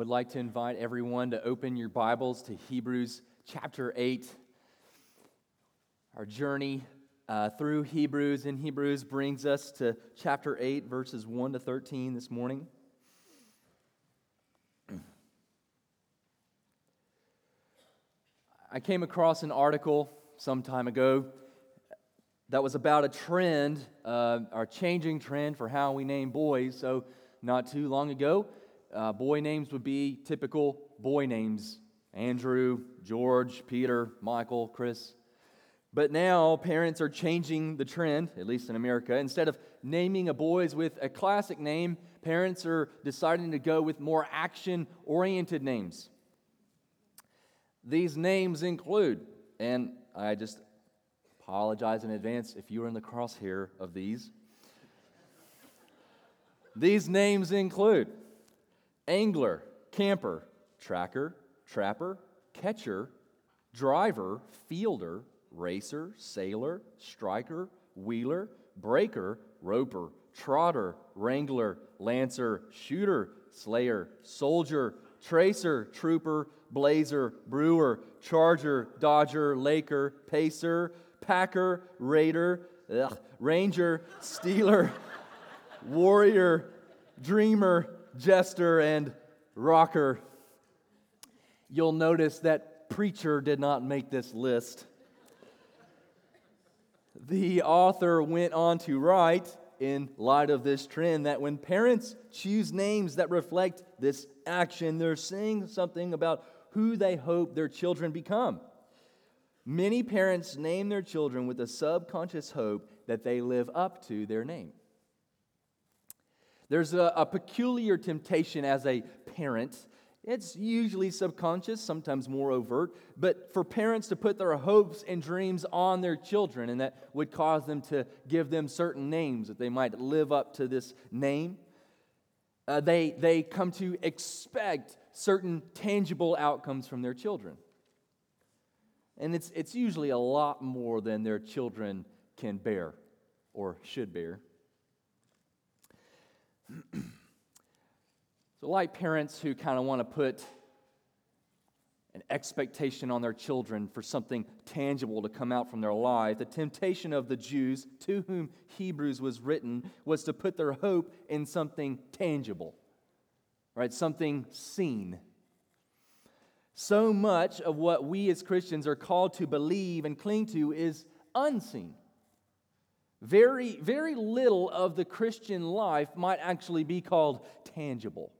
would like to invite everyone to open your Bibles to Hebrews chapter 8. Our journey uh, through Hebrews in Hebrews brings us to chapter 8, verses 1 to 13 this morning. I came across an article some time ago that was about a trend, uh, our changing trend for how we name boys. So, not too long ago, uh, boy names would be typical boy names Andrew, George, Peter, Michael, Chris. But now parents are changing the trend, at least in America. Instead of naming a boys with a classic name, parents are deciding to go with more action oriented names. These names include, and I just apologize in advance if you are in the crosshair of these. these names include angler, camper, tracker, trapper, catcher, driver, fielder, racer, sailor, striker, wheeler, breaker, roper, trotter, wrangler, lancer, shooter, slayer, soldier, tracer, trooper, blazer, brewer, charger, dodger, laker, pacer, packer, raider, ugh, ranger, stealer, warrior, dreamer, jester, and rocker. You'll notice that preacher did not make this list. The author went on to write, in light of this trend, that when parents choose names that reflect this action, they're saying something about who they hope their children become. Many parents name their children with a subconscious hope that they live up to their name. There's a, a, peculiar temptation as a parent. It's usually subconscious, sometimes more overt, but for parents to put their hopes and dreams on their children, and that would cause them to give them certain names that they might live up to this name. Uh, they, they come to expect certain tangible outcomes from their children. And it's, it's usually a lot more than their children can bear or should bear. so, like parents who kind of want to put an expectation on their children for something tangible to come out from their life, the temptation of the Jews to whom Hebrews was written was to put their hope in something tangible, right? Something seen. So much of what we as Christians are called to believe and cling to is unseen. Very, very little of the Christian life might actually be called tangible.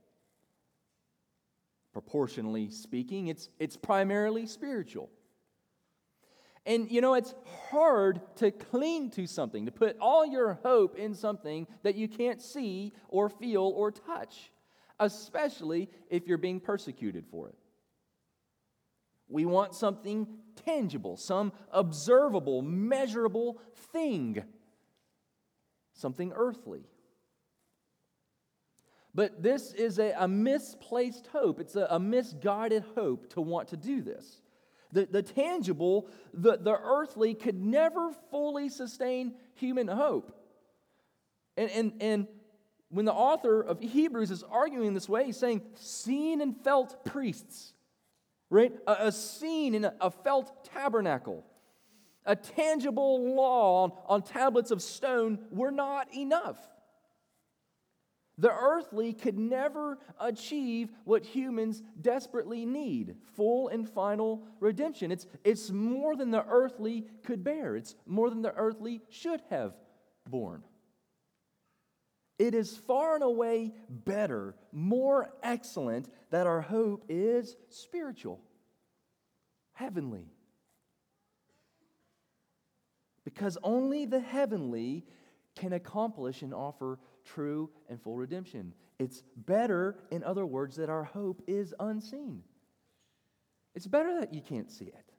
Proportionally speaking, it's, it's primarily spiritual. And you know, it's hard to cling to something, to put all your hope in something that you can't see or feel or touch, especially if you're being persecuted for it. We want something tangible, some observable, measurable thing something earthly. But this is a, a misplaced hope. It's a, a, misguided hope to want to do this. The, the tangible, the, the earthly, could never fully sustain human hope. And, and, and when the author of Hebrews is arguing this way, he's saying, seen and felt priests, right? A, a seen and a, a felt tabernacle a tangible law on, tablets of stone were not enough. The earthly could never achieve what humans desperately need full and final redemption. It's, it's more than the earthly could bear, it's more than the earthly should have borne. It is far and away better, more excellent that our hope is spiritual, heavenly because only the heavenly can accomplish and offer true and full redemption. It's better, in other words, that our hope is unseen. It's better that you can't see it.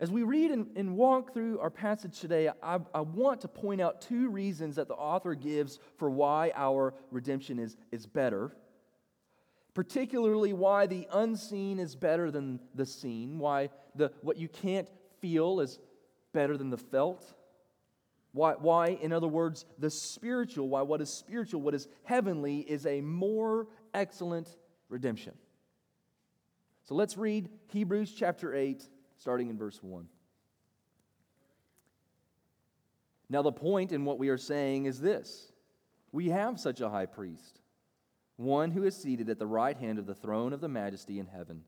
As we read and, and walk through our passage today, I, I, want to point out two reasons that the author gives for why our redemption is, is better. Particularly, why the unseen is better than the seen, why the, what you can't feel is better than the felt. Why, why, in other words, the spiritual, why what is spiritual, what is heavenly, is a more excellent redemption. So let's read Hebrews chapter 8, starting in verse 1. Now, the point in what we are saying is this we have such a high priest, one who is seated at the right hand of the throne of the majesty in heaven,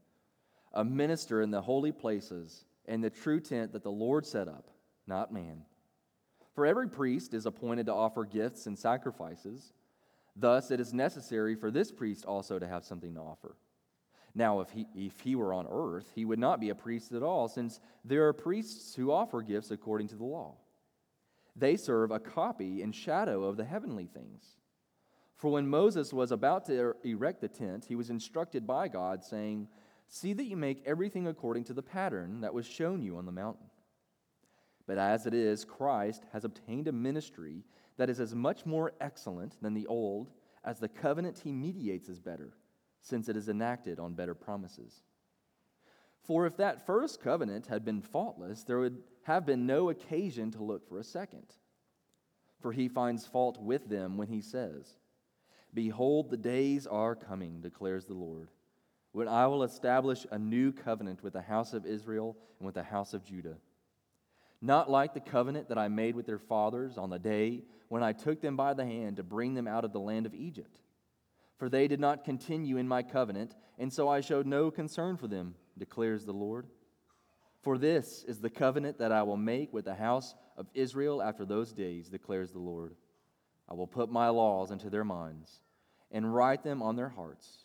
a minister in the holy places and the true tent that the Lord set up, not man. For every priest is appointed to offer gifts and sacrifices. Thus, it is necessary for this priest also to have something to offer. Now, if he, if he were on earth, he would not be a priest at all, since there are priests who offer gifts according to the law. They serve a copy and shadow of the heavenly things. For when Moses was about to erect the tent, he was instructed by God, saying, See that you make everything according to the pattern that was shown you on the mountain. But as it is, Christ has obtained a ministry that is as much more excellent than the old as the covenant he mediates is better, since it is enacted on better promises. For if that first covenant had been faultless, there would have been no occasion to look for a second. For he finds fault with them when he says, Behold, the days are coming, declares the Lord, when I will establish a new covenant with the house of Israel and with the house of Judah. Not like the covenant that I made with their fathers on the day when I took them by the hand to bring them out of the land of Egypt. For they did not continue in my covenant, and so I showed no concern for them, declares the Lord. For this is the covenant that I will make with the house of Israel after those days, declares the Lord. I will put my laws into their minds and write them on their hearts,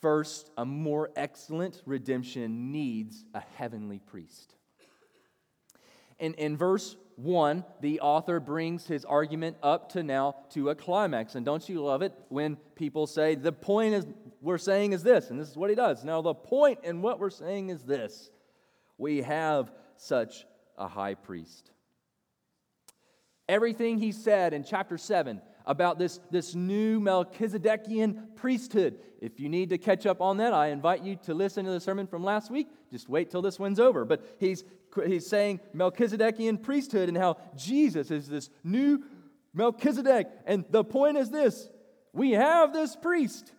First, a more excellent redemption needs a heavenly priest. In, in verse 1, the author brings his argument up to now to a climax. And don't you love it when people say, the point is we're saying is this, and this is what he does. Now, the point in what we're saying is this we have such a high priest. Everything he said in chapter 7 about this, this new Melchizedekian priesthood. If you need to catch up on that, I invite you to listen to the sermon from last week. Just wait till this one's over. But he's, he's saying Melchizedekian priesthood and how Jesus is this new Melchizedek. And the point is this we have this priest.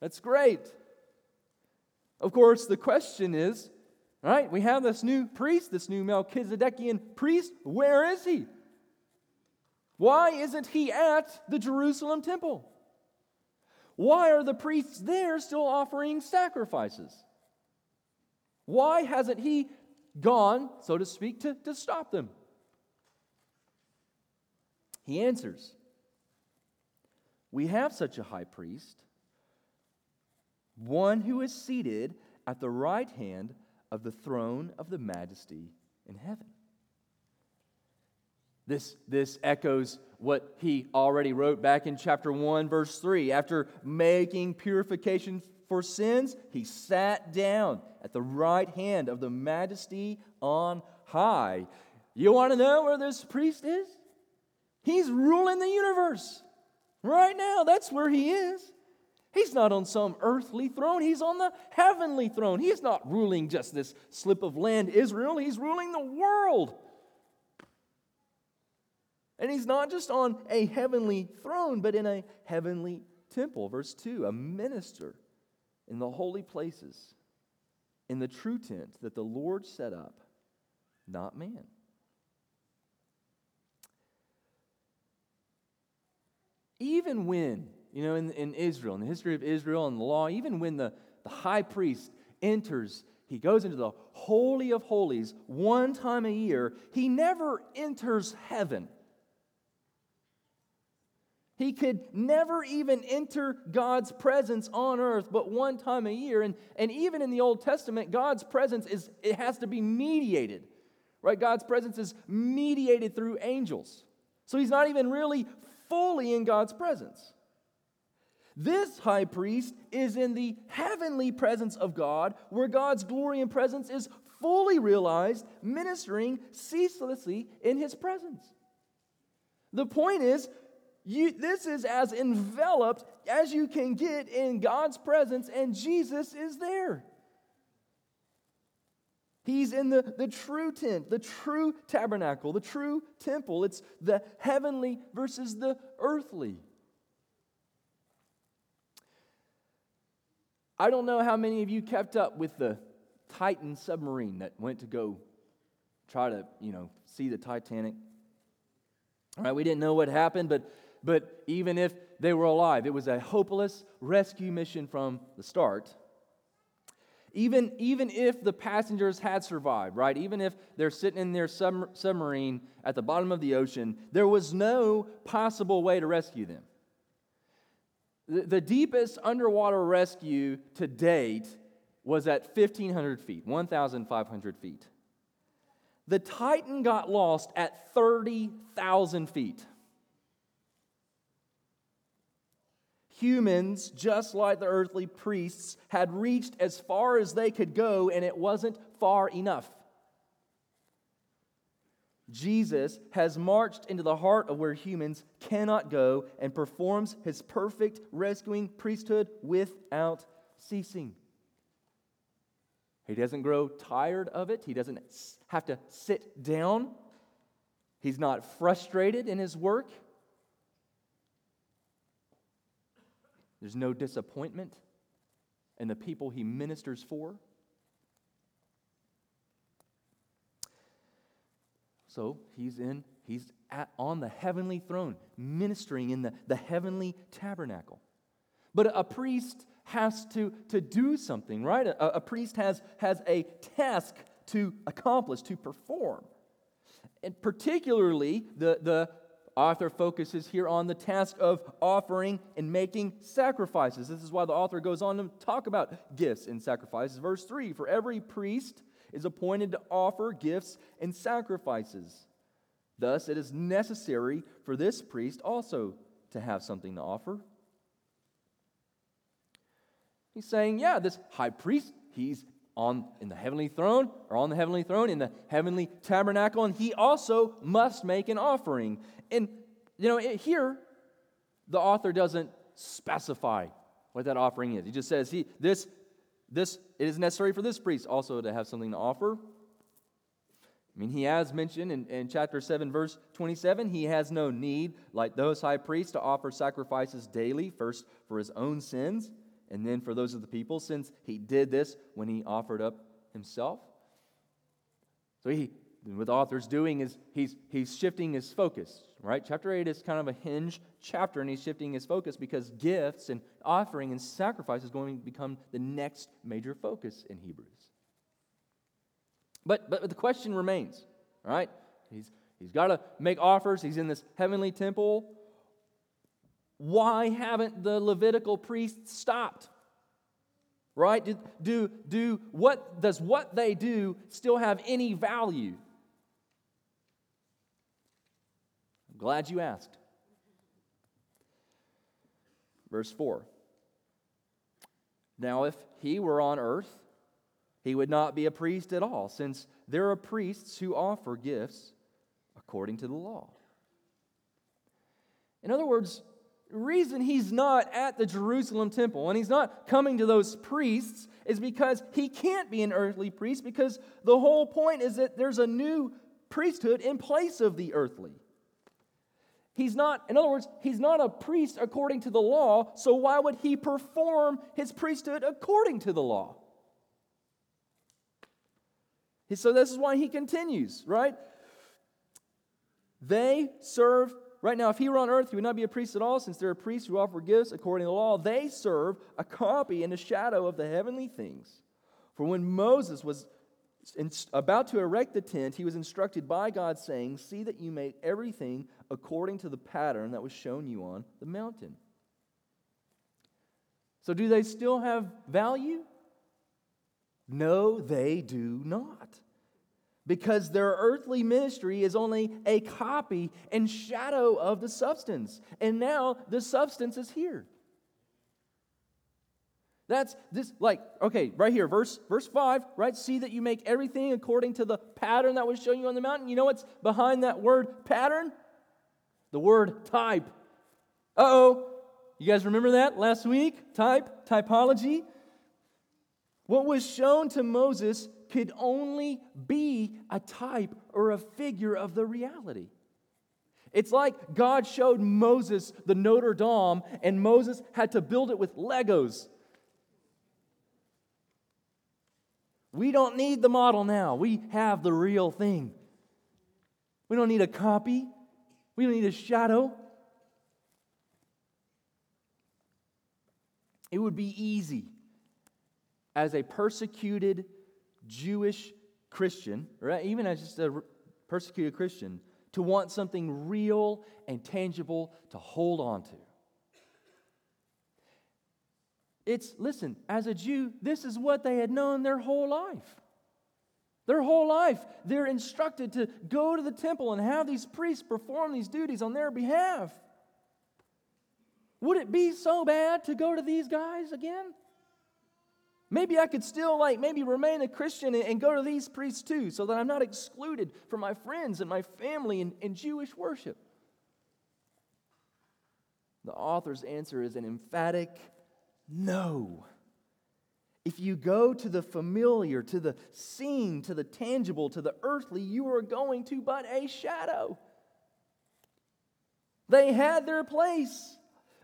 That's great. Of course, the question is, right? We have this new priest, this new Melchizedekian priest. Where is he? Why isn't he at the Jerusalem temple? Why are the priests there still offering sacrifices? Why hasn't he gone, so to speak, to, to stop them? He answers We have such a high priest, one who is seated at the right hand of the throne of the majesty in heaven. This, this echoes what he already wrote back in chapter 1, verse 3. After making purification for sins, he sat down at the right hand of the majesty on high. You want to know where this priest is? He's ruling the universe right now. That's where he is. He's not on some earthly throne, he's on the heavenly throne. He's not ruling just this slip of land, Israel, he's ruling the world. And he's not just on a heavenly throne, but in a heavenly temple. Verse 2 a minister in the holy places, in the true tent that the Lord set up, not man. Even when, you know, in, in Israel, in the history of Israel and the law, even when the, the high priest enters he goes into the Holy of Holies one time a year. He never enters heaven. He could never even enter God's presence on earth but one time a year. And, and even in the Old Testament, God's presence is it has to be mediated. Right? God's presence is mediated through angels. So he's not even really fully in God's presence. This high priest is in the heavenly presence of God, where God's glory and presence is fully realized, ministering ceaselessly in his presence. The point is, you, this is as enveloped as you can get in God's presence, and Jesus is there. He's in the, the true tent, the true tabernacle, the true temple. It's the heavenly versus the earthly. I don't know how many of you kept up with the Titan submarine that went to go try to, you know, see the Titanic. All right, we didn't know what happened, but but even if they were alive, it was a hopeless rescue mission from the start. Even, even if the passengers had survived, right? Even if they're sitting in their sub- submarine at the bottom of the ocean, there was no possible way to rescue them. The, the deepest underwater rescue to date was at 1,500 feet, 1,500 feet. The Titan got lost at 30,000 feet. Humans, just like the earthly priests, had reached as far as they could go, and it wasn't far enough. Jesus has marched into the heart of where humans cannot go and performs his perfect rescuing priesthood without ceasing. He doesn't grow tired of it, he doesn't have to sit down, he's not frustrated in his work. There's no disappointment in the people he ministers for. So he's in, he's at, on the heavenly throne, ministering in the, the heavenly tabernacle. But a priest has to, to do something, right? A, a priest has, has a task to accomplish, to perform. And particularly, the, the author focuses here on the task of offering and making sacrifices. This is why the author goes on to talk about gifts and sacrifices. Verse 3 For every priest is appointed to offer gifts and sacrifices. Thus, it is necessary for this priest also to have something to offer. He's saying, yeah, this high priest, he's on in the heavenly throne or on the heavenly throne in the heavenly tabernacle and he also must make an offering and, you know, it, here, the author doesn't specify what that offering is. He just says, he, this, this, it is necessary for this priest also to have something to offer. I mean, he has mentioned in, in chapter 7, verse 27, he has no need, like those high priests, to offer sacrifices daily, first for his own sins, and then for those of the people, since he did this when he offered up himself. So he, what the author's doing is he's, he's shifting his focus, right? Chapter 8 is kind of a hinge chapter, and he's shifting his focus because gifts and offering and sacrifice is going to become the next major focus in Hebrews. But, but the question remains, right? He's, he's got to make offers, he's in this heavenly temple. Why haven't the Levitical priests stopped? Right? Do, do, do what does what they do still have any value? I'm Glad you asked. Verse 4 Now, if he were on earth, he would not be a priest at all, since there are priests who offer gifts according to the law. In other words, reason he's not at the Jerusalem temple and he's not coming to those priests is because he can't be an earthly priest because the whole point is that there's a new priesthood in place of the earthly. He's not, in other words, he's not a priest according to the law, so why would he perform his priesthood according to the law? So this is why he continues, right? They serve, right now, if he were on earth, he would not be a priest at all, since there are priests who offer gifts according to the law. They serve a copy and a shadow of the heavenly things. For when Moses was about to erect the tent, he was instructed by God, saying, See that you make everything according to the pattern that was shown you on the mountain. So, do they still have value? No, they do not. Because their earthly ministry is only a copy and shadow of the substance. And now the substance is here. That's this, like, okay, right here, verse, verse 5, right? See that you make everything according to the pattern that was shown you on the mountain. You know what's behind that word pattern? The word type. Uh oh. You guys remember that last week? Type, typology. What was shown to Moses could only be a type or a figure of the reality. It's like God showed Moses the Notre Dame, and Moses had to build it with Legos. We don't need the model now. We have the real thing. We don't need a copy. We don't need a shadow. It would be easy as a persecuted Jewish Christian, right? Even as just a persecuted Christian, to want something real and tangible to hold on to. It's, listen, as a Jew, this is what they had known their whole life. Their whole life, they're instructed to go to the temple and have these priests perform these duties on their behalf. Would it be so bad to go to these guys again? Maybe I could still, like, maybe remain a Christian and, and go to these priests too, so that I'm not excluded from my friends and my family and, in Jewish worship. The author's answer is an emphatic no. If you go to the familiar, to the seen, to the tangible, to the earthly, you are going to but a shadow. They had their place.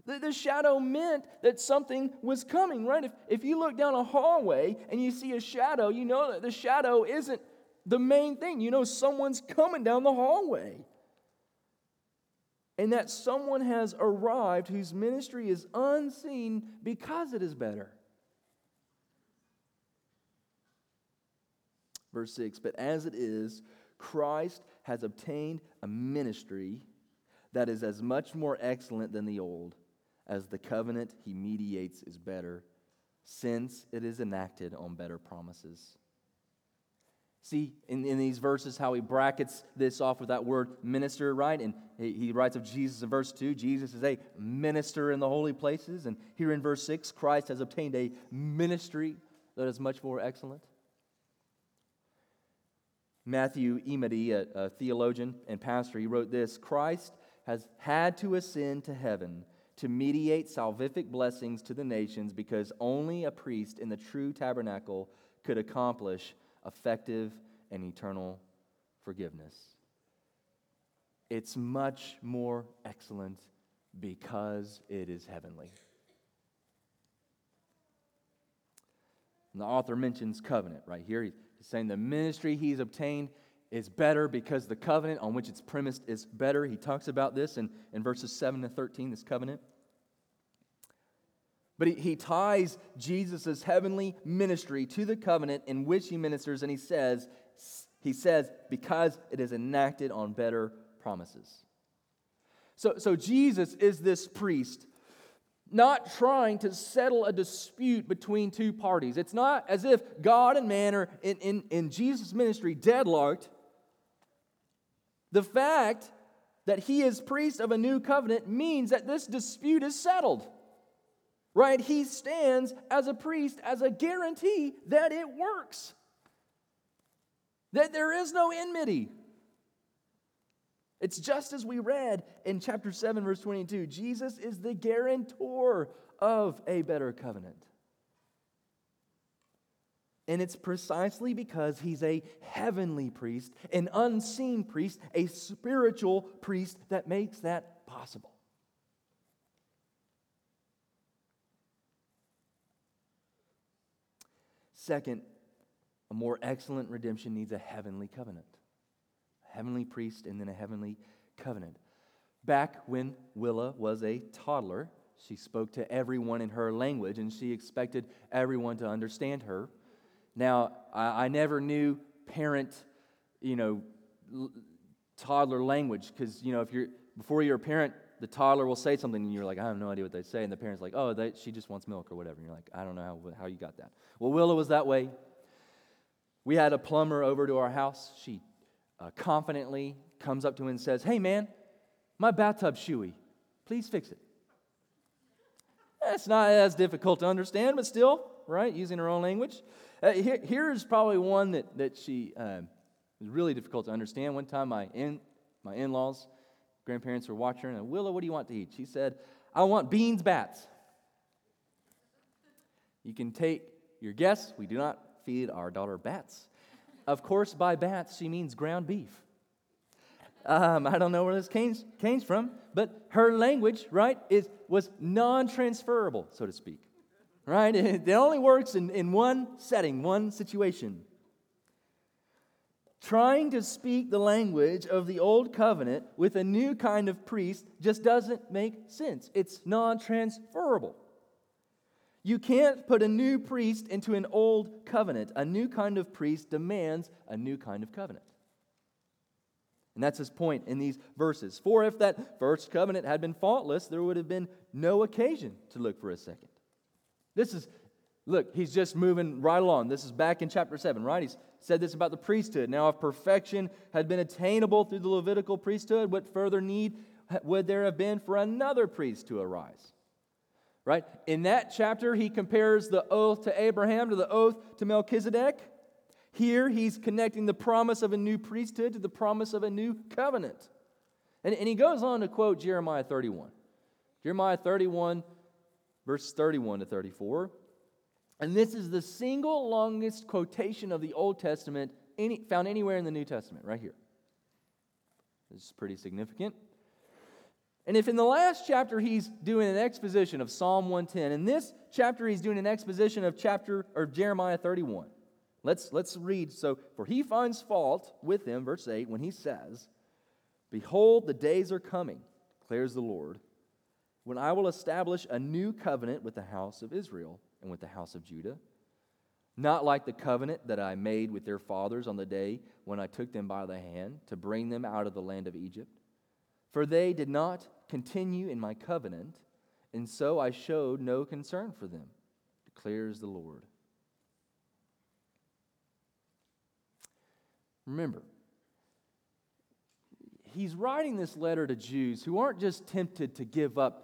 The, the shadow meant that something was coming, right? If, if you look down a hallway and you see a shadow, you know that the shadow isn't the main thing. You know someone's coming down the hallway and that someone has arrived whose ministry is unseen because it is better. Verse 6 But as it is, Christ has obtained a ministry that is as much more excellent than the old, as the covenant he mediates is better, since it is enacted on better promises. See in, in these verses how he brackets this off with that word minister, right? And he, he writes of Jesus in verse 2 Jesus is a minister in the holy places. And here in verse 6, Christ has obtained a ministry that is much more excellent. Matthew Emadi, a, a theologian and pastor, he wrote this Christ has had to ascend to heaven to mediate salvific blessings to the nations because only a priest in the true tabernacle could accomplish effective and eternal forgiveness. It's much more excellent because it is heavenly. And the author mentions covenant right here. He's saying the ministry he's obtained is better because the covenant on which it's premised is better. He talks about this in, in verses 7 to 13, this covenant. But he, he ties Jesus' heavenly ministry to the covenant in which he ministers, and he says, he says, because it is enacted on better promises. So, so Jesus is this priest, not trying to settle a dispute between two parties. It's not as if God and man are in, in, in Jesus' ministry deadlocked. The fact that he is priest of a new covenant means that this dispute is settled right? He stands as a priest as a guarantee that it works, that there is no enmity. It's just as we read in chapter 7, verse 22 Jesus is the guarantor of a better covenant. And it's precisely because he's a heavenly priest, an unseen priest, a spiritual priest that makes that possible. Second, a more excellent redemption needs a heavenly covenant. A heavenly priest and then a heavenly covenant. Back when Willa was a toddler, she spoke to everyone in her language and she expected everyone to understand her. Now, I, I never knew parent, you know, l- toddler language because, you know, if you're, before you're a parent, the toddler will say something and you're like, I have no idea what they say. And the parent's like, oh, they, she just wants milk or whatever. And you're like, I don't know how, how you got that. Well, Willow was that way. We had a plumber over to our house. She uh, confidently comes up to him and says, Hey, man, my bathtub's shoey. Please fix it. That's not as difficult to understand, but still, right? Using her own language. Uh, here, here's probably one that, that she um, was really difficult to understand. One time, my in, my in-laws, grandparents were watching, and Willow, what do you want to eat? She said, "I want beans bats." You can take your guess. We do not feed our daughter bats. Of course, by bats she means ground beef. Um, I don't know where this came, came from, but her language, right, is, was non transferable, so to speak. Right? It only works in, in one setting, one situation. Trying to speak the language of the old covenant with a new kind of priest just doesn't make sense. It's non transferable. You can't put a new priest into an old covenant. A new kind of priest demands a new kind of covenant. And that's his point in these verses. For if that first covenant had been faultless, there would have been no occasion to look for a second. This is, look, he's just moving right along. This is back in chapter 7, right? He's said this about the priesthood. Now, if perfection had been attainable through the Levitical priesthood, what further need would there have been for another priest to arise? Right? In that chapter, he compares the oath to Abraham to the oath to Melchizedek. Here, he's connecting the promise of a new priesthood to the promise of a new covenant. And, and he goes on to quote Jeremiah 31. Jeremiah 31, verse 31 to 34. And this is the single longest quotation of the Old Testament any, found anywhere in the New Testament, right here. This is pretty significant. And if in the last chapter he's doing an exposition of Psalm 110, in this chapter he's doing an exposition of chapter or Jeremiah 31. Let's, let's read. So, for he finds fault with them, verse 8, when he says, Behold, the days are coming, declares the Lord, when I will establish a new covenant with the house of Israel and with the house of Judah, not like the covenant that I made with their fathers on the day when I took them by the hand to bring them out of the land of Egypt. For they did not continue in my covenant, and so I showed no concern for them, declares the Lord. Remember, he's writing this letter to Jews who aren't just tempted to give up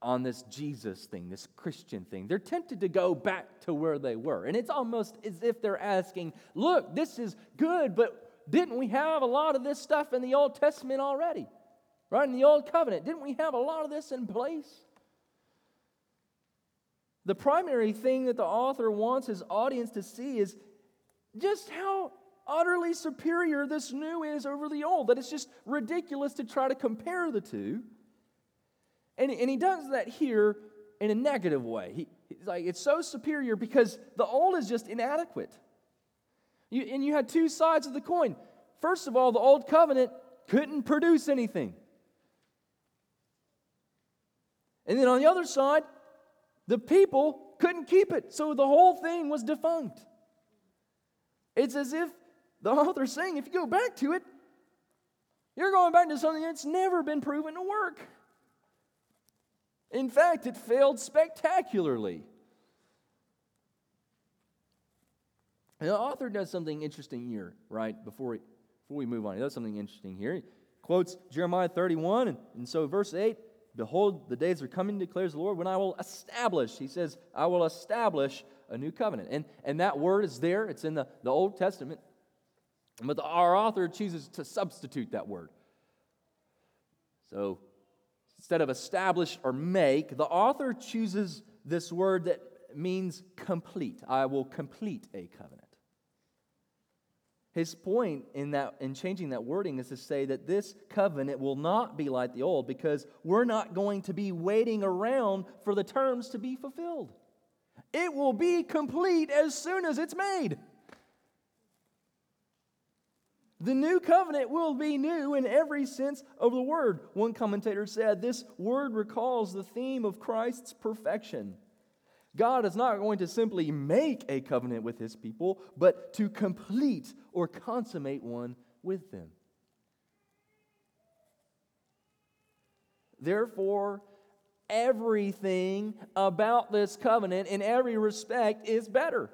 on this Jesus thing, this Christian thing. They're tempted to go back to where they were. And it's almost as if they're asking, look, this is good, but didn't we have a lot of this stuff in the Old Testament already? Right? In the Old Covenant, didn't we have a lot of this in place? The primary thing that the author wants his audience to see is just how utterly superior this new is over the old, that it's just ridiculous to try to compare the two. And, and he does that here in a negative way. He, he's like, it's so superior because the old is just inadequate. You, and you had two sides of the coin. First of all, the old covenant couldn't produce anything. And then on the other side, the people couldn't keep it. So the whole thing was defunct. It's as if the author's saying if you go back to it, you're going back to something that's never been proven to work. In fact, it failed spectacularly. And the author does something interesting here, right? Before, we, before we move on, he does something interesting here. He quotes Jeremiah 31, and, and so verse 8 Behold, the days are coming, declares the Lord, when I will establish, he says, I will establish a new covenant. And, and that word is there, it's in the, the Old Testament. But the, our author chooses to substitute that word. So instead of establish or make, the author chooses this word that means complete. I will complete a covenant. His point in, that, in changing that wording is to say that this covenant will not be like the old because we're not going to be waiting around for the terms to be fulfilled. It will be complete as soon as it's made. The new covenant will be new in every sense of the word. One commentator said this word recalls the theme of Christ's perfection. God is not going to simply make a covenant with his people, but to complete or consummate one with them. Therefore, everything about this covenant in every respect is better.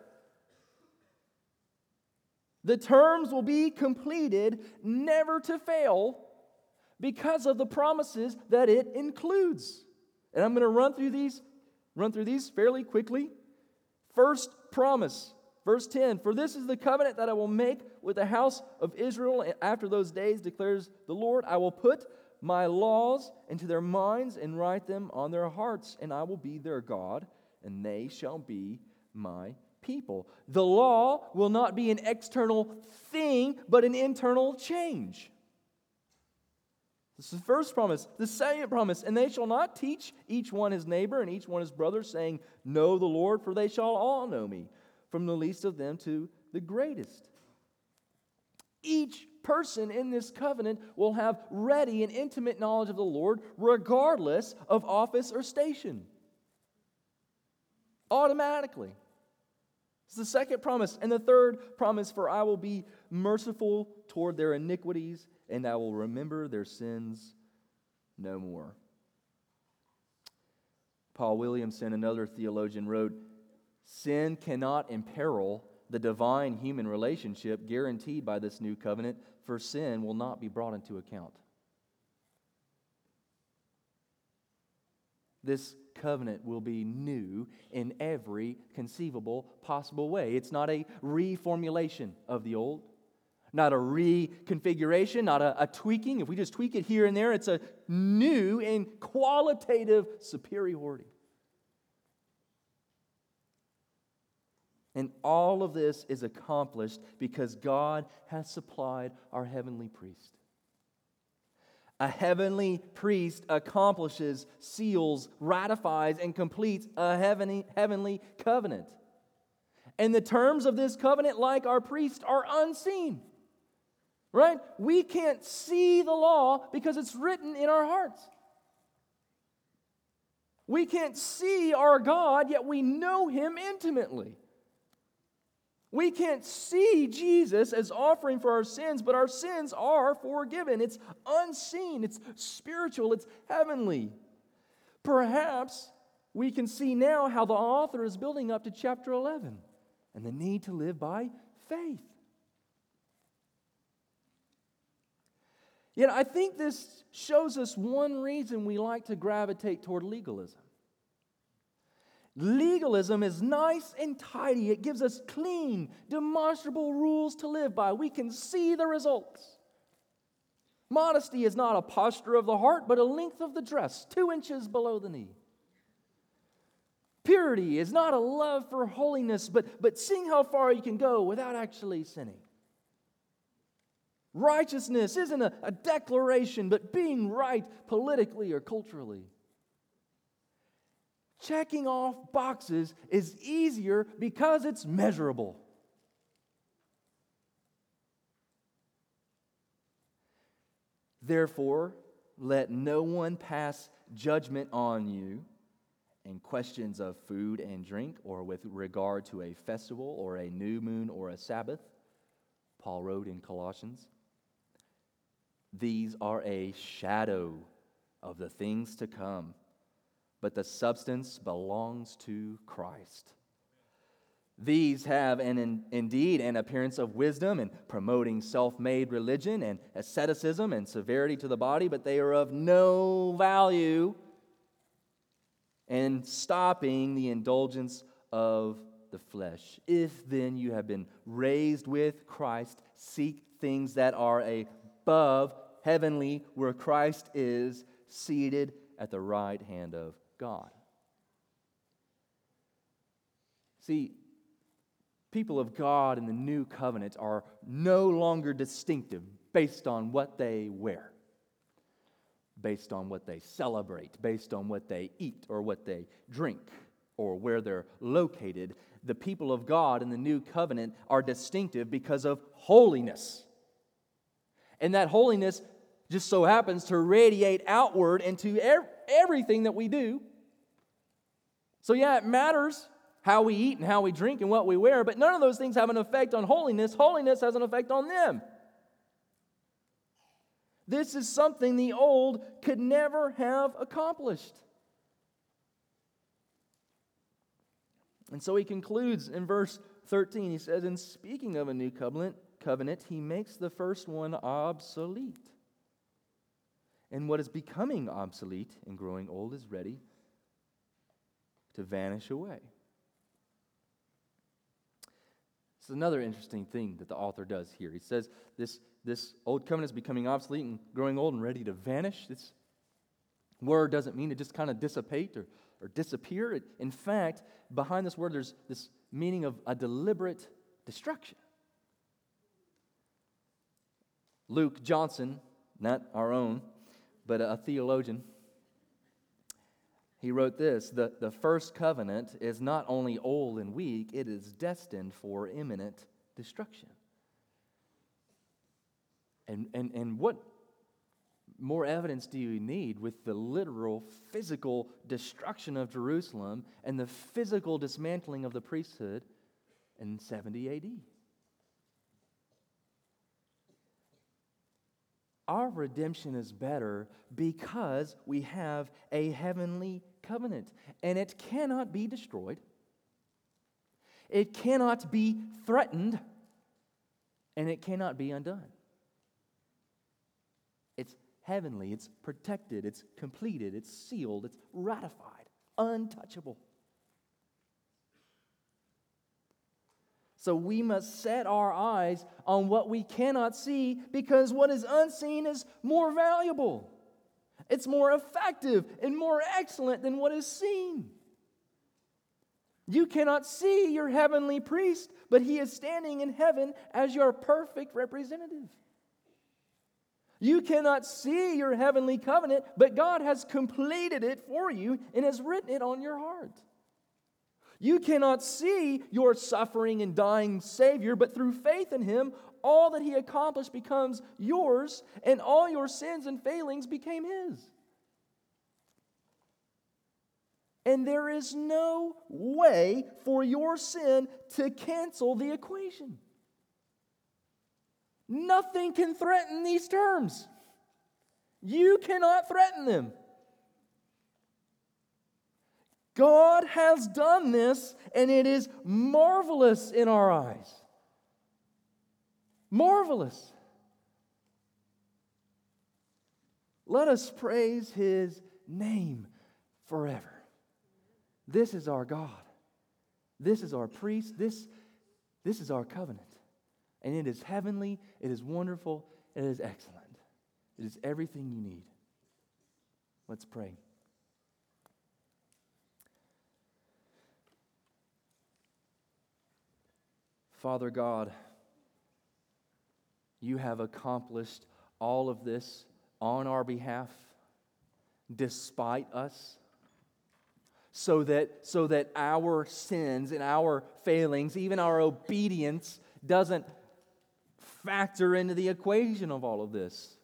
The terms will be completed, never to fail, because of the promises that it includes. And I'm going to run through these run through these fairly quickly. First promise, verse 10 For this is the covenant that I will make with the house of Israel after those days, declares the Lord. I will put my laws into their minds and write them on their hearts, and I will be their God, and they shall be my people. The law will not be an external thing, but an internal change. This is the first promise. The second promise, and they shall not teach each one his neighbor and each one his brother, saying, Know the Lord, for they shall all know me, from the least of them to the greatest. Each person in this covenant will have ready and intimate knowledge of the Lord, regardless of office or station. Automatically. It's the second promise. And the third promise for I will be merciful toward their iniquities, and I will remember their sins no more. Paul Williamson, another theologian, wrote Sin cannot imperil the divine human relationship guaranteed by this new covenant, for sin will not be brought into account. This covenant will be new in every conceivable possible way. It's not a reformulation of the old, not a reconfiguration, not a, a, tweaking. If we just tweak it here and there, it's a new and qualitative superiority. And all of this is accomplished because God has supplied our heavenly priest. A heavenly priest accomplishes, seals, ratifies, and completes a heavenly, heavenly covenant. And the terms of this covenant, like our priest, are unseen. Right? We can't see the law because it's written in our hearts. We can't see our God, yet we know him intimately. We can't see Jesus as offering for our sins, but our sins are forgiven. It's unseen, it's spiritual, it's heavenly. Perhaps we can see now how the author is building up to chapter 11 and the need to live by faith. Yet I think this shows us one reason we like to gravitate toward legalism. Legalism is nice and tidy. It gives us clean, demonstrable rules to live by. We can see the results. Modesty is not a posture of the heart, but a length of the dress, two inches below the knee. Purity is not a love for holiness, but, but seeing how far you can go without actually sinning. Righteousness isn't a, a declaration, but being right politically or culturally. Checking off boxes is easier because it's measurable. Therefore, let no one pass judgment on you in questions of food and drink, or with regard to a festival, or a new moon, or a Sabbath. Paul wrote in Colossians. These are a shadow of the things to come but the substance belongs to Christ. These have an, in, indeed an appearance of wisdom and promoting self made religion and asceticism and severity to the body, but they are of no value in stopping the indulgence of the flesh. If then you have been raised with Christ, seek things that are above, heavenly, where Christ is seated at the right hand of God. See, people of God in the new covenant are no longer distinctive based on what they wear, based on what they celebrate, based on what they eat or what they drink or where they're located. The people of God in the new covenant are distinctive because of holiness. And that holiness just so happens to radiate outward into everything that we do. So, yeah, it matters how we eat and how we drink and what we wear, but none of those things have an effect on holiness. Holiness has an effect on them. This is something the old could never have accomplished. And so he concludes in verse 13. He says, In speaking of a new covenant, covenant, he makes the first one obsolete. And what is becoming obsolete and growing old is ready to vanish away. Is another interesting thing that the author does here. He says this, this old covenant is becoming obsolete and growing old and ready to vanish. This word doesn't mean to just kind of dissipate or, or disappear. It, in fact, behind this word, there's this meaning of a deliberate destruction. Luke Johnson, not our own, but a theologian, he wrote this the, the first covenant is not only old and weak, it is destined for imminent destruction. And, and, and what more evidence do you need with the literal physical destruction of Jerusalem and the physical dismantling of the priesthood in 70 AD? Our redemption is better because we have a heavenly covenant, and it cannot be destroyed, it cannot be threatened, and it cannot be undone. It's heavenly, it's protected, it's completed, it's sealed, it's ratified, untouchable. So we must set our eyes on what we cannot see because what is unseen is more valuable. It's more effective and more excellent than what is seen. You cannot see your heavenly priest, but he is standing in heaven as your perfect representative. You cannot see your heavenly covenant, but God has completed it for you and has written it on your heart. You cannot see your suffering and dying Savior, but through faith in Him, all that He accomplished becomes yours, and all your sins and failings became His. And there is no way for your sin to cancel the equation. Nothing can threaten these terms. You cannot threaten them. God has done this, and it is marvelous in our eyes. Marvelous. Let us praise his name forever. This is our God. This is our priest. This, this is our covenant. And it is heavenly, it is wonderful, it is excellent. It is everything you need. Let's pray. Father God, you have accomplished all of this on our behalf, despite us, so that, so that our sins and our failings, even our obedience, doesn't factor into the equation of all of this.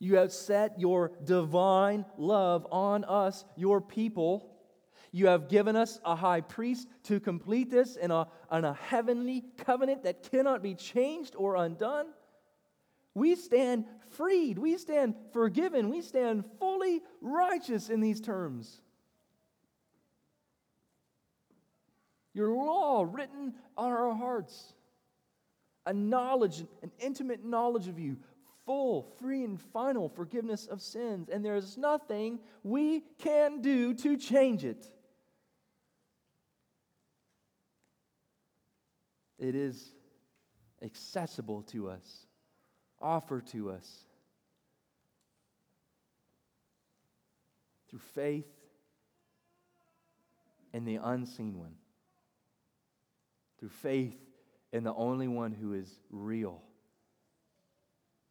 You have set your divine love on us, your people you have given us a high priest to complete this in a, in a heavenly covenant that cannot be changed or undone. We stand freed. We stand forgiven. We stand fully righteous in these terms. Your law written on our hearts, a knowledge, an intimate knowledge of you, full, free, and final forgiveness of sins. And there's nothing we can do to change it. It is accessible to us, offered to us through faith in the unseen one, through faith in the only one who is real,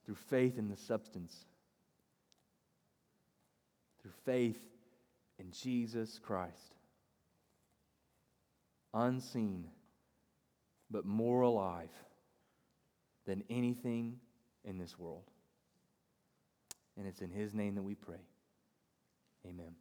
through faith in the substance, through faith in Jesus Christ. Unseen but more alive than anything in this world. And it's in His name that we pray. Amen.